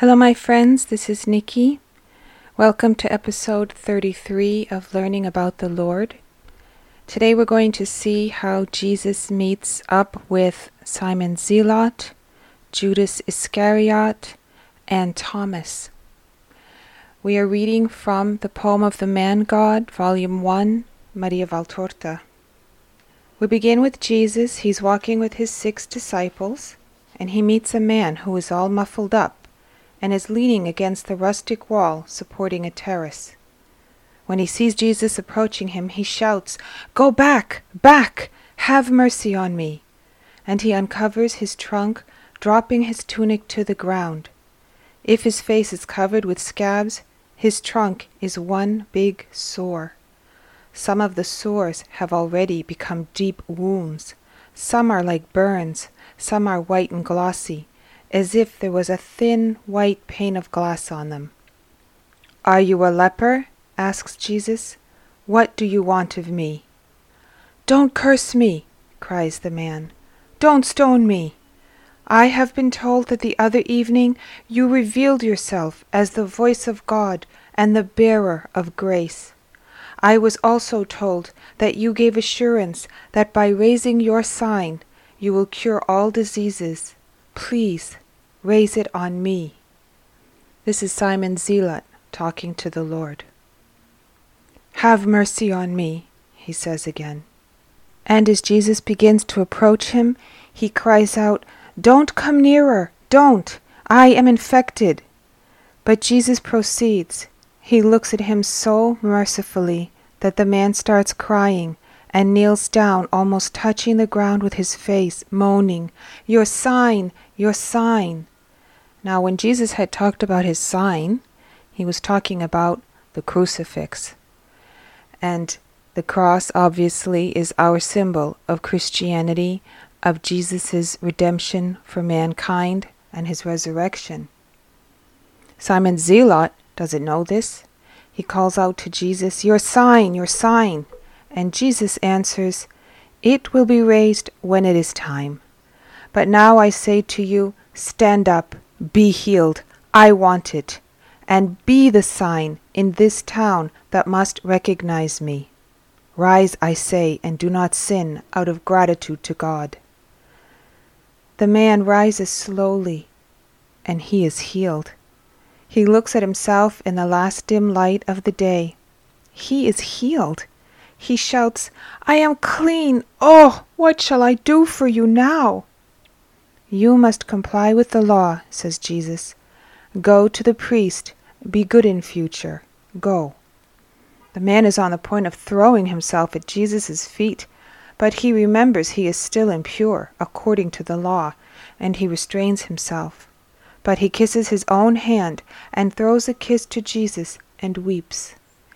Hello, my friends. This is Nikki. Welcome to episode 33 of Learning About the Lord. Today we're going to see how Jesus meets up with Simon Zealot, Judas Iscariot, and Thomas. We are reading from the poem of the Man God, Volume 1, Maria Valtorta. We begin with Jesus. He's walking with his six disciples, and he meets a man who is all muffled up and is leaning against the rustic wall supporting a terrace. When he sees Jesus approaching him, he shouts, Go back! Back! Have mercy on me! And he uncovers his trunk, dropping his tunic to the ground. If his face is covered with scabs, his trunk is one big sore. Some of the sores have already become deep wounds. Some are like burns, some are white and glossy, as if there was a thin white pane of glass on them. Are you a leper? asks Jesus. What do you want of me? Don't curse me, cries the man. Don't stone me. I have been told that the other evening you revealed yourself as the voice of God and the bearer of grace. I was also told that you gave assurance that by raising your sign you will cure all diseases. Please raise it on me. This is Simon Zealot talking to the Lord. Have mercy on me, he says again. And as Jesus begins to approach him, he cries out, Don't come nearer! Don't! I am infected! But Jesus proceeds. He looks at him so mercifully that the man starts crying and kneels down, almost touching the ground with his face, moaning, Your sign! Your sign! Now, when Jesus had talked about his sign, he was talking about the crucifix. And the cross, obviously, is our symbol of Christianity, of Jesus' redemption for mankind and his resurrection. Simon Zealot doesn't know this. He calls out to Jesus, Your sign, your sign. And Jesus answers, It will be raised when it is time. But now I say to you, Stand up, be healed. I want it and be the sign in this town that must recognize me. Rise, I say, and do not sin out of gratitude to God. The man rises slowly, and he is healed. He looks at himself in the last dim light of the day. He is healed. He shouts, I am clean. Oh, what shall I do for you now? You must comply with the law, says Jesus. Go to the priest be good in future. Go. The man is on the point of throwing himself at Jesus' feet, but he remembers he is still impure, according to the law, and he restrains himself. But he kisses his own hand and throws a kiss to Jesus and weeps.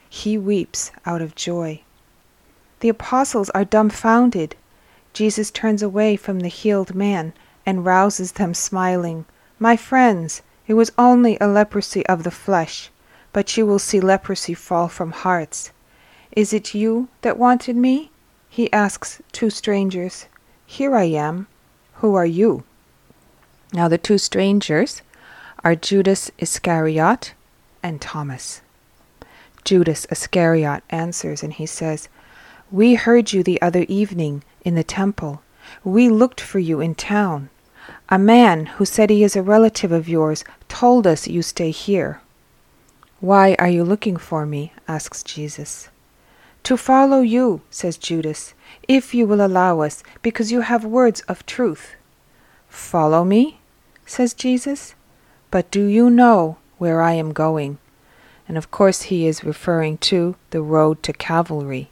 He weeps out of joy. The apostles are dumbfounded. Jesus turns away from the healed man and rouses them, smiling. My friends, it was only a leprosy of the flesh, but you will see leprosy fall from hearts. Is it you that wanted me? He asks two strangers. Here I am. Who are you? Now the two strangers are Judas Iscariot and Thomas. Judas Iscariot answers and he says, We heard you the other evening in the temple. We looked for you in town. A man who said he is a relative of yours told us you stay here. Why are you looking for me? asks Jesus. To follow you, says Judas, if you will allow us, because you have words of truth. Follow me? says Jesus. But do you know where I am going? And of course he is referring to the road to Calvary.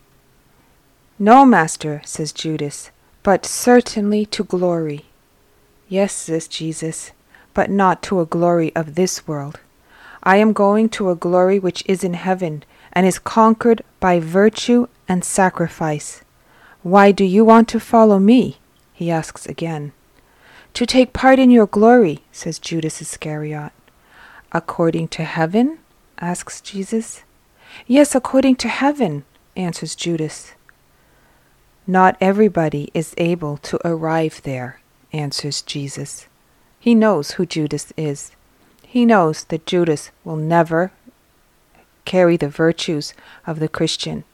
No, master, says Judas, but certainly to glory. Yes, says Jesus, but not to a glory of this world. I am going to a glory which is in heaven and is conquered by virtue and sacrifice. Why do you want to follow me? he asks again. To take part in your glory, says Judas Iscariot. According to heaven? asks Jesus. Yes, according to heaven, answers Judas. Not everybody is able to arrive there, answers Jesus. He knows who Judas is. He knows that Judas will never carry the virtues of the Christian,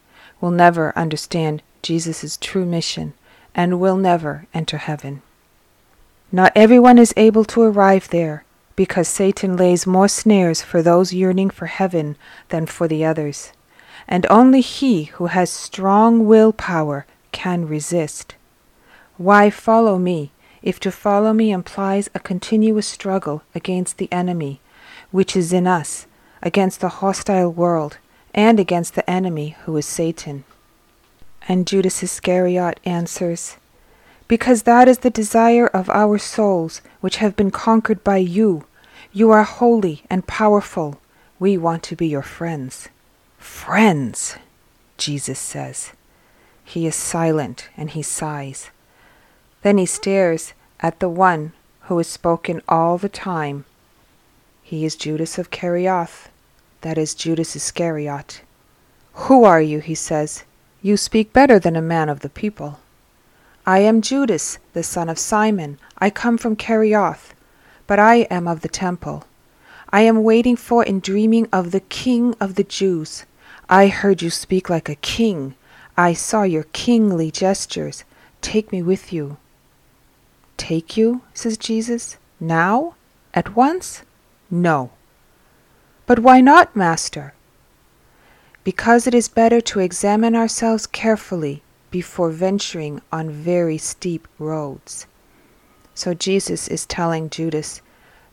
will never understand Jesus' true mission, and will never enter heaven. Not everyone is able to arrive there, because Satan lays more snares for those yearning for heaven than for the others, and only he who has strong will power can resist. Why follow me, if to follow me implies a continuous struggle against the enemy, which is in us, against the hostile world, and against the enemy who is Satan? And Judas Iscariot answers, Because that is the desire of our souls, which have been conquered by you. You are holy and powerful. We want to be your friends. Friends, Jesus says. He is silent and he sighs. Then he stares at the one who is spoken all the time. He is Judas of Kerioth, that is Judas Iscariot. Who are you? he says. You speak better than a man of the people. I am Judas, the son of Simon. I come from Kerioth, but I am of the temple. I am waiting for and dreaming of the King of the Jews. I heard you speak like a king. I saw your kingly gestures. Take me with you. Take you, says Jesus. Now? At once? No. But why not, Master? because it is better to examine ourselves carefully before venturing on very steep roads. So Jesus is telling Judas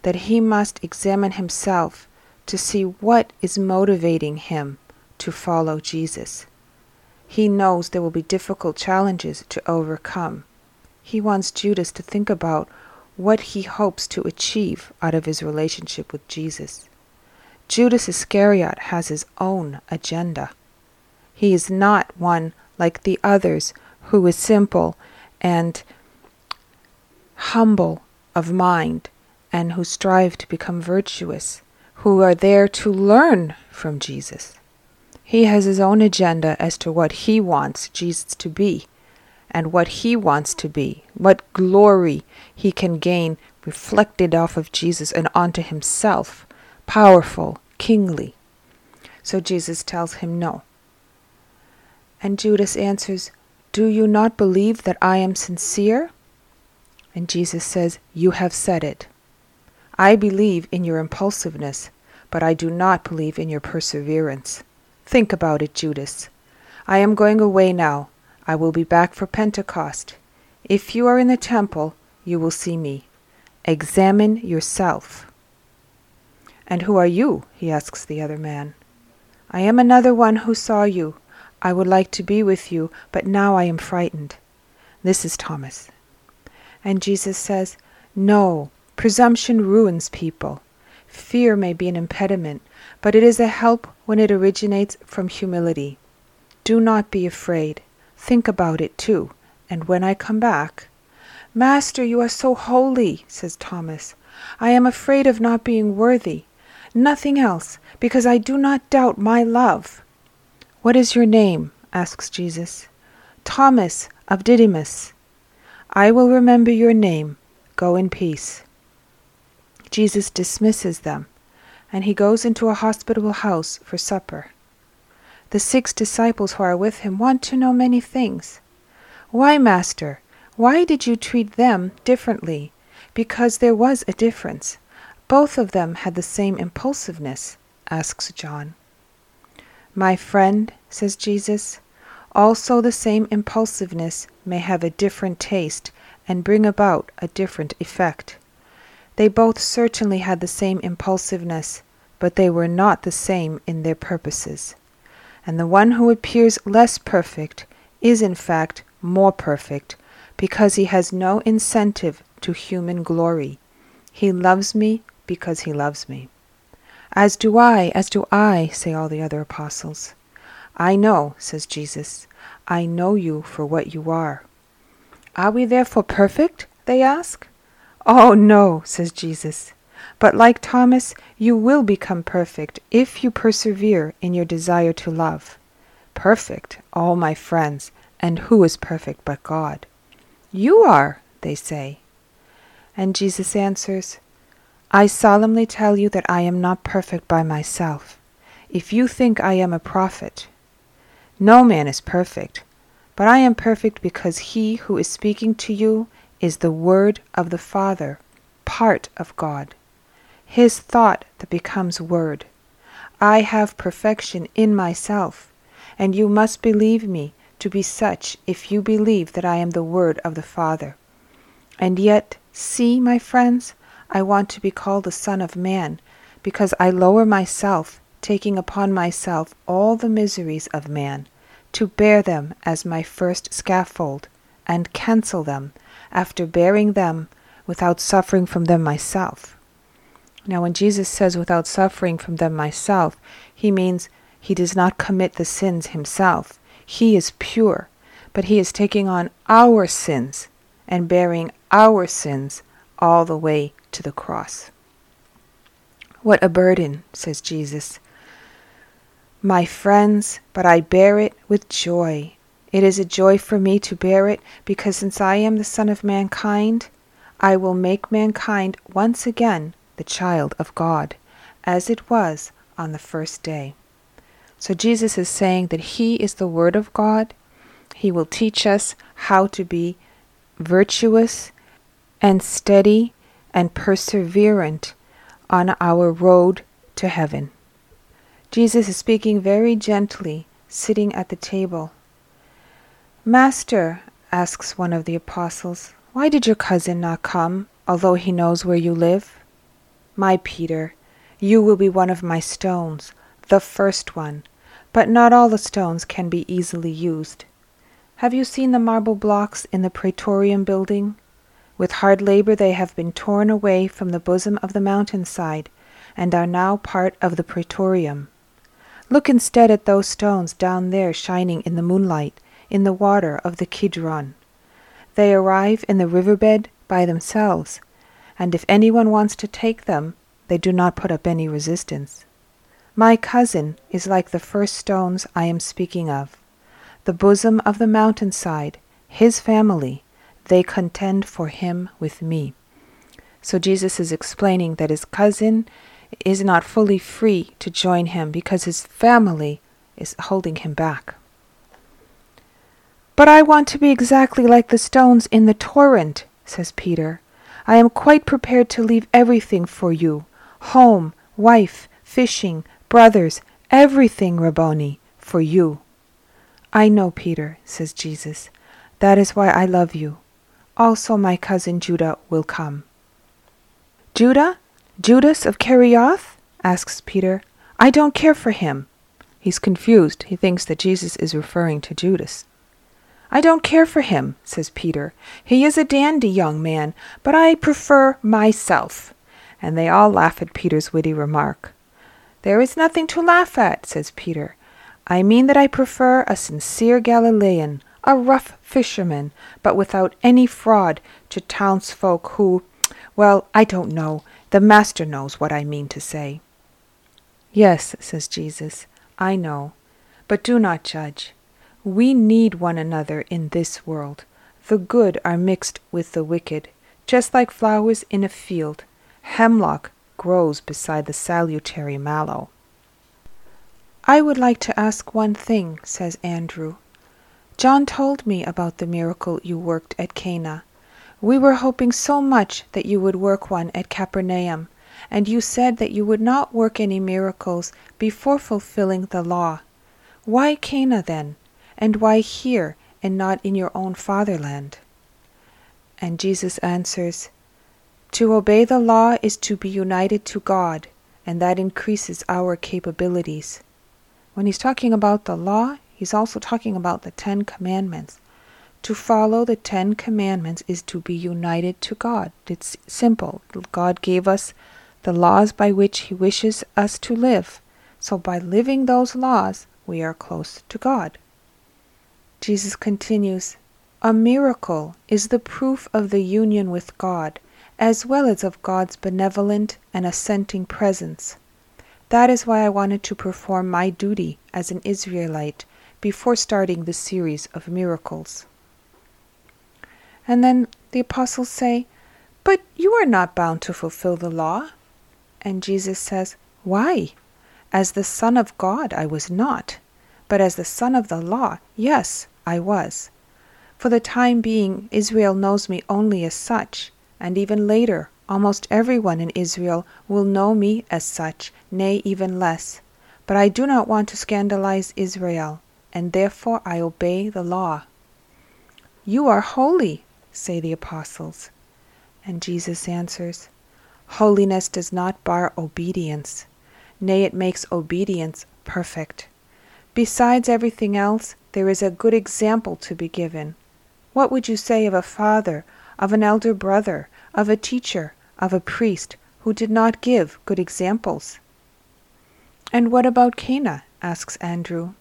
that he must examine himself to see what is motivating him to follow Jesus. He knows there will be difficult challenges to overcome. He wants Judas to think about what he hopes to achieve out of his relationship with Jesus. Judas Iscariot has his own agenda. He is not one like the others who is simple and humble of mind and who strive to become virtuous, who are there to learn from Jesus. He has his own agenda as to what he wants Jesus to be and what he wants to be, what glory he can gain reflected off of Jesus and onto himself powerful, kingly. So Jesus tells him no. And Judas answers, Do you not believe that I am sincere? And Jesus says, You have said it. I believe in your impulsiveness, but I do not believe in your perseverance. Think about it, Judas. I am going away now. I will be back for Pentecost. If you are in the temple, you will see me. Examine yourself. And who are you? he asks the other man. I am another one who saw you. I would like to be with you, but now I am frightened. This is Thomas. And Jesus says, No, presumption ruins people. Fear may be an impediment, but it is a help when it originates from humility. Do not be afraid. Think about it too, and when I come back. Master, you are so holy, says Thomas. I am afraid of not being worthy nothing else, because I do not doubt my love. What is your name? asks Jesus. Thomas of Didymus. I will remember your name. Go in peace. Jesus dismisses them, and he goes into a hospitable house for supper. The six disciples who are with him want to know many things. Why, Master, why did you treat them differently? Because there was a difference. Both of them had the same impulsiveness, asks John. My friend, says Jesus, also the same impulsiveness may have a different taste and bring about a different effect. They both certainly had the same impulsiveness, but they were not the same in their purposes. And the one who appears less perfect is in fact more perfect, because he has no incentive to human glory. He loves me because he loves me. As do I, as do I, say all the other apostles. I know, says Jesus, I know you for what you are. Are we therefore perfect? they ask. Oh, no, says Jesus. But like Thomas, you will become perfect if you persevere in your desire to love. Perfect, all my friends, and who is perfect but God? You are, they say. And Jesus answers, I solemnly tell you that I am not perfect by myself. If you think I am a prophet, no man is perfect, but I am perfect because he who is speaking to you is the Word of the Father, part of God, his thought that becomes Word. I have perfection in myself, and you must believe me to be such if you believe that I am the Word of the Father. And yet, see, my friends, I want to be called the Son of Man, because I lower myself, taking upon myself all the miseries of man, to bear them as my first scaffold, and cancel them, after bearing them, without suffering from them myself. Now, when Jesus says without suffering from them myself, he means he does not commit the sins himself. He is pure, but he is taking on our sins and bearing our sins all the way to the cross. What a burden, says Jesus. My friends, but I bear it with joy. It is a joy for me to bear it, because since I am the Son of mankind, I will make mankind once again the child of God, as it was on the first day. So Jesus is saying that He is the Word of God. He will teach us how to be virtuous and steady and perseverant on our road to heaven. Jesus is speaking very gently, sitting at the table. Master, asks one of the apostles, why did your cousin not come, although he knows where you live? My Peter, you will be one of my stones, the first one, but not all the stones can be easily used. Have you seen the marble blocks in the Praetorium building? With hard labor they have been torn away from the bosom of the mountainside, and are now part of the Praetorium. Look instead at those stones down there shining in the moonlight, in the water of the Kidron. They arrive in the river bed by themselves, and if anyone wants to take them, they do not put up any resistance. My cousin is like the first stones I am speaking of. The bosom of the mountainside, his family, they contend for him with me. So Jesus is explaining that his cousin is not fully free to join him because his family is holding him back. But I want to be exactly like the stones in the torrent, says Peter. I am quite prepared to leave everything for you home, wife, fishing, brothers, everything, Rabboni, for you. I know, Peter, says Jesus. That is why I love you also my cousin Judah will come. Judah? Judas of Kerioth? asks Peter. I don't care for him. He's confused. He thinks that Jesus is referring to Judas. I don't care for him, says Peter. He is a dandy young man, but I prefer myself. And they all laugh at Peter's witty remark. There is nothing to laugh at, says Peter. I mean that I prefer a sincere Galilean, a rough fisherman, but without any fraud to townsfolk who, well, I don't know. The Master knows what I mean to say. Yes, says Jesus, I know. But do not judge. We need one another in this world. The good are mixed with the wicked, just like flowers in a field. Hemlock grows beside the salutary mallow. I would like to ask one thing, says Andrew. John told me about the miracle you worked at Cana. We were hoping so much that you would work one at Capernaum, and you said that you would not work any miracles before fulfilling the law. Why Cana then? And why here and not in your own fatherland? And Jesus answers, To obey the law is to be united to God, and that increases our capabilities. When he's talking about the law, He's also talking about the Ten Commandments. To follow the Ten Commandments is to be united to God. It's simple. God gave us the laws by which He wishes us to live. So by living those laws, we are close to God. Jesus continues A miracle is the proof of the union with God, as well as of God's benevolent and assenting presence. That is why I wanted to perform my duty as an Israelite before starting the series of miracles. And then the apostles say, But you are not bound to fulfill the law. And Jesus says, Why? As the Son of God, I was not, but as the Son of the law, yes, I was. For the time being, Israel knows me only as such, and even later, almost everyone in Israel will know me as such, nay, even less. But I do not want to scandalize Israel, and therefore I obey the law. You are holy, say the apostles. And Jesus answers, Holiness does not bar obedience. Nay, it makes obedience perfect. Besides everything else, there is a good example to be given. What would you say of a father, of an elder brother, of a teacher, of a priest, who did not give good examples? And what about Cana? asks Andrew.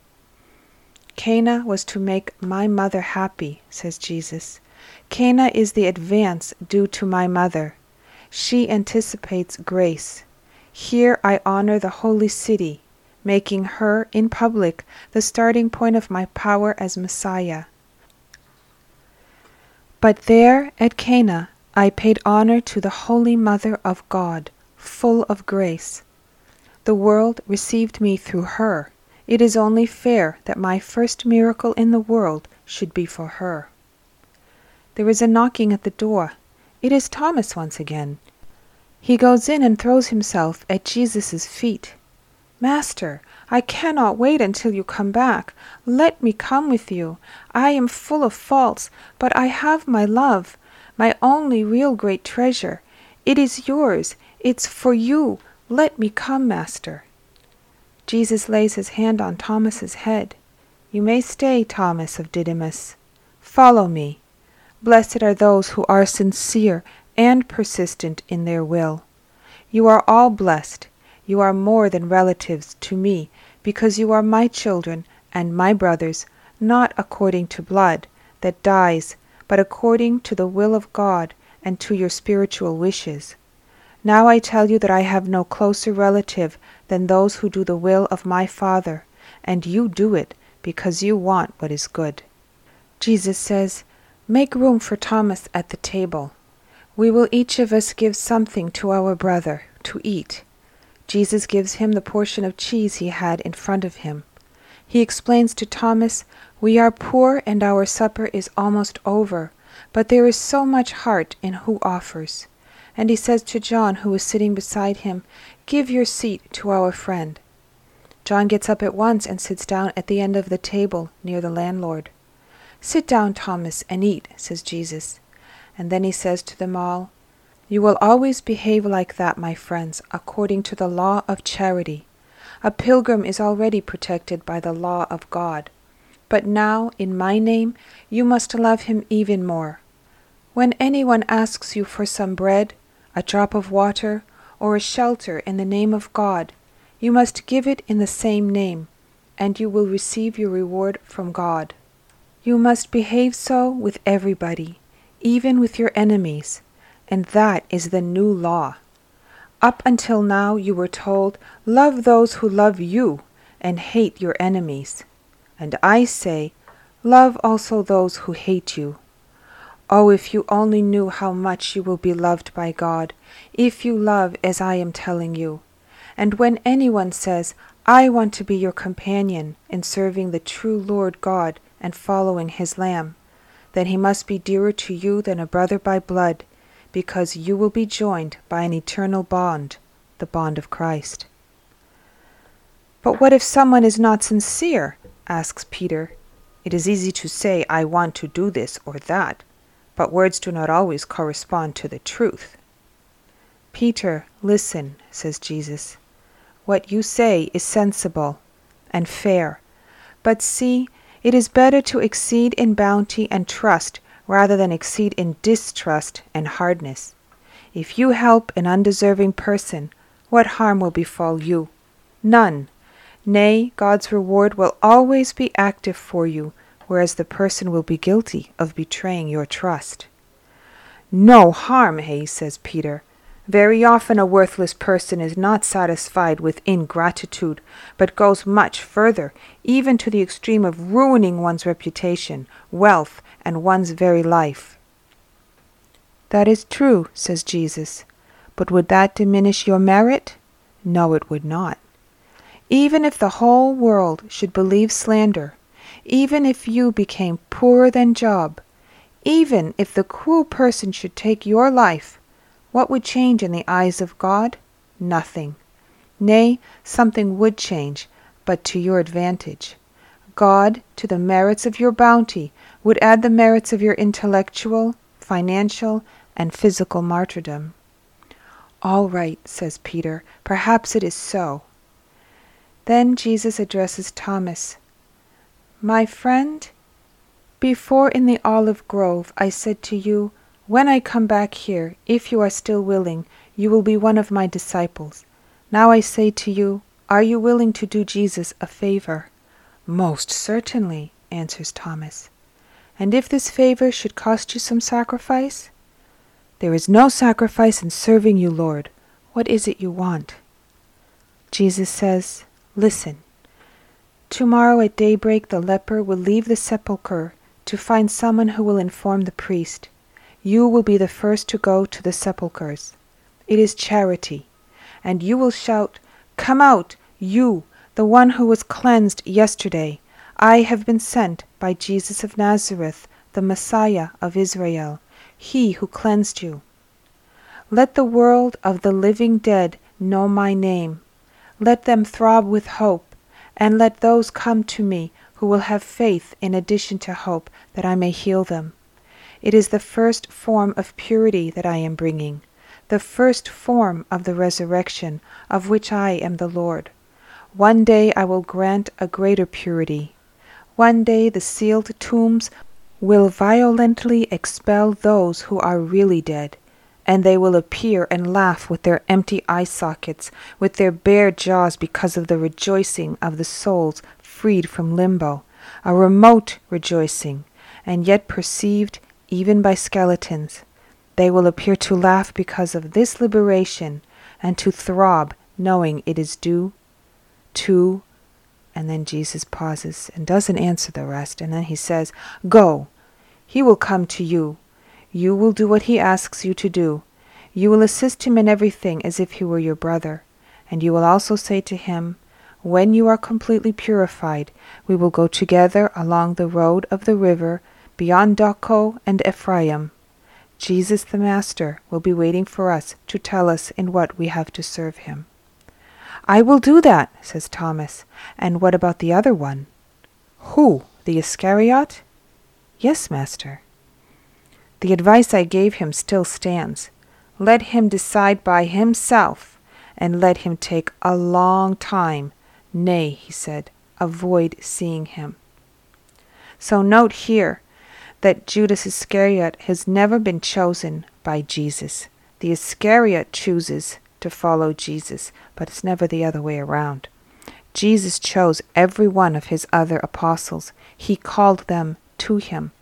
Cana was to make my mother happy, says Jesus. Cana is the advance due to my mother. She anticipates grace. Here I honor the holy city, making her, in public, the starting point of my power as Messiah. But there at Cana I paid honor to the Holy Mother of God, full of grace. The world received me through her. It is only fair that my first miracle in the world should be for her. There is a knocking at the door. It is Thomas once again. He goes in and throws himself at Jesus' feet. Master, I cannot wait until you come back. Let me come with you. I am full of faults, but I have my love, my only real great treasure. It is yours. It's for you. Let me come, Master. Jesus lays his hand on Thomas's head. You may stay, Thomas of Didymus. Follow me. Blessed are those who are sincere and persistent in their will. You are all blessed. You are more than relatives to me, because you are my children and my brothers, not according to blood, that dies, but according to the will of God and to your spiritual wishes. Now I tell you that I have no closer relative than those who do the will of my Father, and you do it because you want what is good. Jesus says, Make room for Thomas at the table. We will each of us give something to our brother to eat. Jesus gives him the portion of cheese he had in front of him. He explains to Thomas, We are poor and our supper is almost over, but there is so much heart in who offers. And he says to John, who is sitting beside him, Give your seat to our friend. John gets up at once and sits down at the end of the table near the landlord. Sit down, Thomas, and eat, says Jesus. And then he says to them all, You will always behave like that, my friends, according to the law of charity. A pilgrim is already protected by the law of God. But now, in my name, you must love him even more. When anyone asks you for some bread, a drop of water, or a shelter in the name of God, you must give it in the same name, and you will receive your reward from God. You must behave so with everybody, even with your enemies, and that is the new law. Up until now you were told, Love those who love you, and hate your enemies. And I say, Love also those who hate you. Oh, if you only knew how much you will be loved by God, if you love as I am telling you. And when anyone says, I want to be your companion in serving the true Lord God, and following his Lamb, then he must be dearer to you than a brother by blood, because you will be joined by an eternal bond, the bond of Christ. But what if someone is not sincere? asks Peter. It is easy to say, I want to do this or that, but words do not always correspond to the truth. Peter, listen, says Jesus. What you say is sensible and fair, but see, it is better to exceed in bounty and trust rather than exceed in distrust and hardness. If you help an undeserving person, what harm will befall you? None. Nay, God's reward will always be active for you, whereas the person will be guilty of betraying your trust. No harm, hey, says Peter. Very often a worthless person is not satisfied with ingratitude, but goes much further, even to the extreme of ruining one's reputation, wealth, and one's very life. That is true, says Jesus. but would that diminish your merit? No, it would not. Even if the whole world should believe slander, even if you became poorer than Job, even if the cruel person should take your life, what would change in the eyes of God? Nothing. Nay, something would change, but to your advantage. God, to the merits of your bounty, would add the merits of your intellectual, financial, and physical martyrdom. All right, says Peter, perhaps it is so. Then Jesus addresses Thomas My friend, before in the olive grove I said to you, When I come back here, if you are still willing, you will be one of my disciples. Now I say to you, Are you willing to do Jesus a favor? Most certainly, answers Thomas. And if this favor should cost you some sacrifice? There is no sacrifice in serving you, Lord. What is it you want? Jesus says, Listen. Tomorrow at daybreak the leper will leave the sepulchre to find someone who will inform the priest. You will be the first to go to the sepulchres. It is charity. And you will shout, Come out, you, the one who was cleansed yesterday. I have been sent by Jesus of Nazareth, the Messiah of Israel, he who cleansed you. Let the world of the living dead know my name. Let them throb with hope, and let those come to me who will have faith in addition to hope, that I may heal them. It is the first form of purity that I am bringing, the first form of the resurrection, of which I am the Lord. One day I will grant a greater purity. One day the sealed tombs will violently expel those who are really dead, and they will appear and laugh with their empty eye sockets, with their bare jaws because of the rejoicing of the souls freed from limbo, a remote rejoicing, and yet perceived even by skeletons. They will appear to laugh because of this liberation, and to throb, knowing it is due to. And then Jesus pauses and doesn't answer the rest, and then he says, Go. He will come to you. You will do what he asks you to do. You will assist him in everything as if he were your brother. And you will also say to him, when you are completely purified, we will go together along the road of the river beyond Docho and Ephraim. Jesus the Master will be waiting for us to tell us in what we have to serve him. I will do that, says Thomas. And what about the other one? Who? The Iscariot? Yes, Master. The advice I gave him still stands. Let him decide by himself, and let him take a long time Nay, he said, avoid seeing him. So note here that Judas Iscariot has never been chosen by Jesus. The Iscariot chooses to follow Jesus, but it's never the other way around. Jesus chose every one of his other apostles. He called them to him.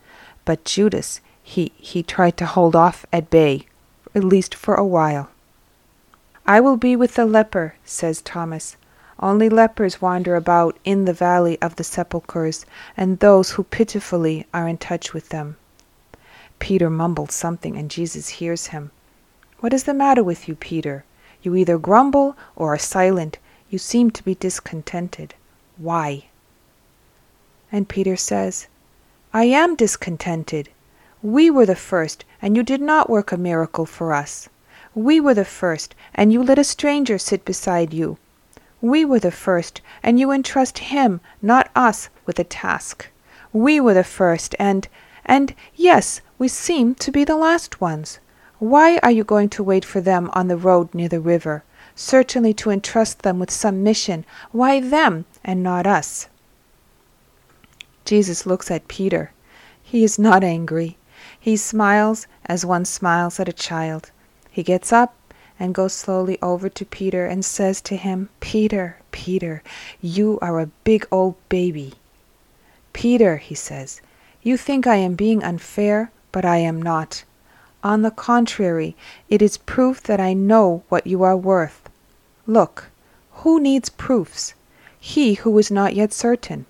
But Judas, he, he tried to hold off at bay, at least for a while. I will be with the leper, says Thomas. Only lepers wander about in the valley of the sepulchres, and those who pitifully are in touch with them. Peter mumbles something, and Jesus hears him. What is the matter with you, Peter? You either grumble or are silent. You seem to be discontented. Why? And Peter says, I am discontented. We were the first, and you did not work a miracle for us. We were the first, and you let a stranger sit beside you. We were the first, and you entrust him, not us, with a task. We were the first, and and yes, we seem to be the last ones. Why are you going to wait for them on the road near the river? Certainly to entrust them with some mission. Why them, and not us? Jesus looks at Peter. He is not angry. He smiles as one smiles at a child. He gets up and goes slowly over to Peter and says to him, Peter, Peter, you are a big old baby. Peter, he says, you think I am being unfair, but I am not. On the contrary, it is proof that I know what you are worth. Look, who needs proofs? He who is not yet certain.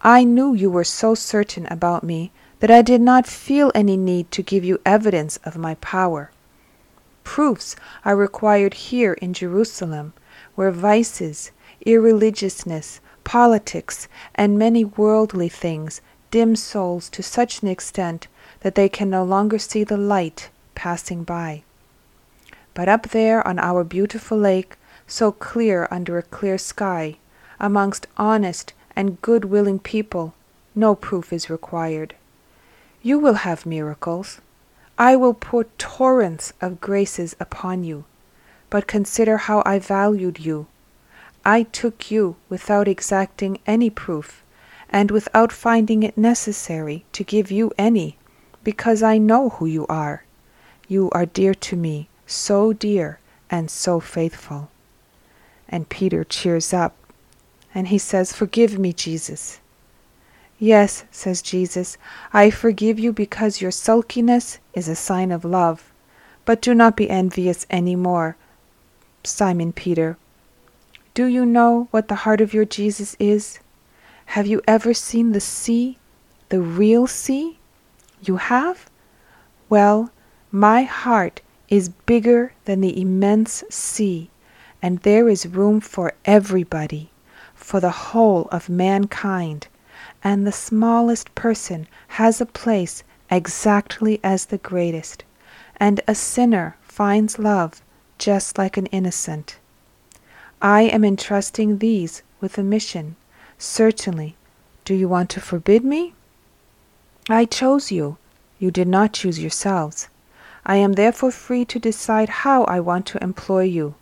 I knew you were so certain about me that I did not feel any need to give you evidence of my power. Proofs are required here in Jerusalem, where vices, irreligiousness, politics, and many worldly things dim souls to such an extent that they can no longer see the light passing by. But up there on our beautiful lake, so clear under a clear sky, amongst honest and good willing people, no proof is required. You will have miracles. I will pour torrents of graces upon you. But consider how I valued you. I took you without exacting any proof, and without finding it necessary to give you any, because I know who you are. You are dear to me, so dear and so faithful. And Peter cheers up, and he says, Forgive me, Jesus. Yes, says Jesus, I forgive you because your sulkiness is a sign of love. But do not be envious any more. Simon Peter, do you know what the heart of your Jesus is? Have you ever seen the sea, the real sea? You have? Well, my heart is bigger than the immense sea, and there is room for everybody, for the whole of mankind and the smallest person has a place exactly as the greatest, and a sinner finds love just like an innocent. I am entrusting these with a mission, certainly. Do you want to forbid me? I chose you. You did not choose yourselves. I am therefore free to decide how I want to employ you.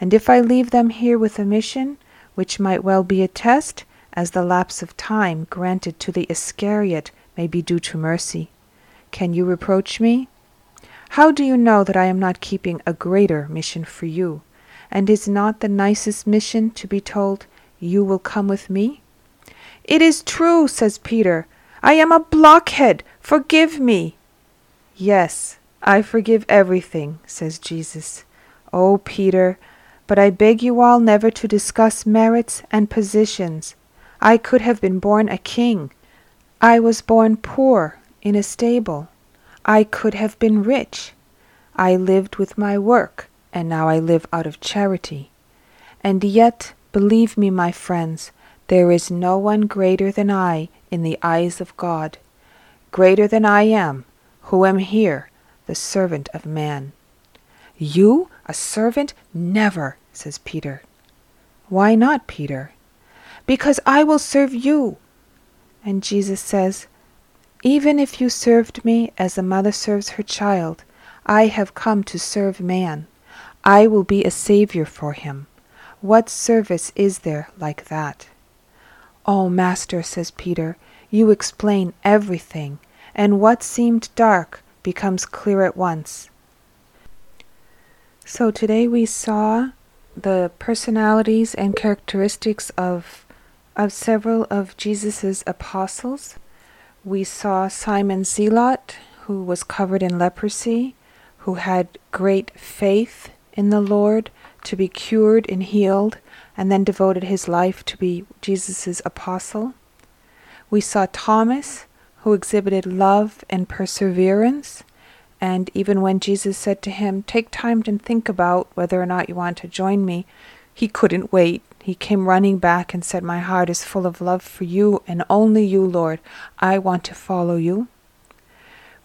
And if I leave them here with a mission, which might well be a test, as the lapse of time granted to the Iscariot may be due to mercy. Can you reproach me? How do you know that I am not keeping a greater mission for you? And is not the nicest mission to be told, You will come with me? It is true, says Peter. I am a blockhead. Forgive me. Yes, I forgive everything, says Jesus. Oh, Peter, but I beg you all never to discuss merits and positions I could have been born a king. I was born poor in a stable. I could have been rich. I lived with my work, and now I live out of charity. And yet, believe me, my friends, there is no one greater than I in the eyes of God, greater than I am, who am here, the servant of man. You, a servant? Never, says Peter. Why not, Peter? because I will serve you. And Jesus says, Even if you served me as a mother serves her child, I have come to serve man. I will be a Savior for him. What service is there like that? Oh, Master, says Peter, you explain everything, and what seemed dark becomes clear at once. So today we saw the personalities and characteristics of of several of Jesus' apostles. We saw Simon Zealot, who was covered in leprosy, who had great faith in the Lord to be cured and healed, and then devoted his life to be Jesus' apostle. We saw Thomas, who exhibited love and perseverance, and even when Jesus said to him, Take time to think about whether or not you want to join me, he couldn't wait. He came running back and said, My heart is full of love for you and only you, Lord. I want to follow you.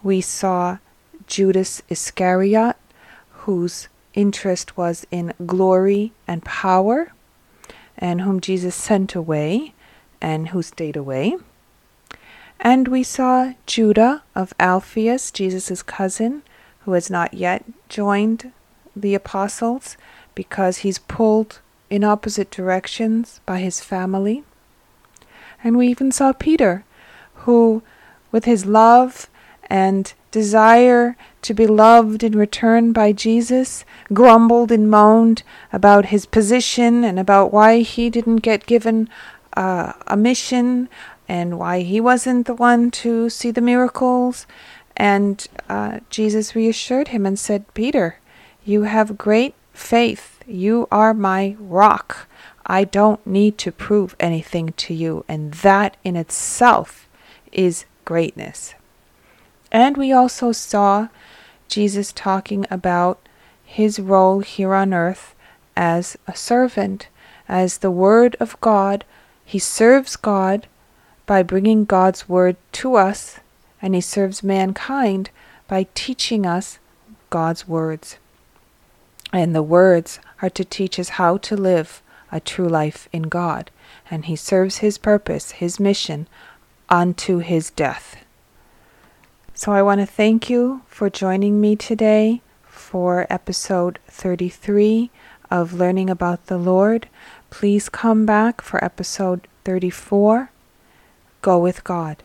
We saw Judas Iscariot, whose interest was in glory and power, and whom Jesus sent away, and who stayed away. And we saw Judah of Alphaeus, Jesus' cousin, who has not yet joined the apostles because he's pulled in opposite directions by his family. And we even saw Peter, who, with his love and desire to be loved in return by Jesus, grumbled and moaned about his position and about why he didn't get given uh, a mission and why he wasn't the one to see the miracles. And uh, Jesus reassured him and said, Peter, you have great faith you are my rock. I don't need to prove anything to you. And that in itself is greatness. And we also saw Jesus talking about his role here on earth as a servant, as the Word of God. He serves God by bringing God's Word to us, and he serves mankind by teaching us God's words. And the words are to teach us how to live a true life in God. And he serves his purpose, his mission, unto his death. So I want to thank you for joining me today for episode 33 of Learning About the Lord. Please come back for episode 34. Go with God.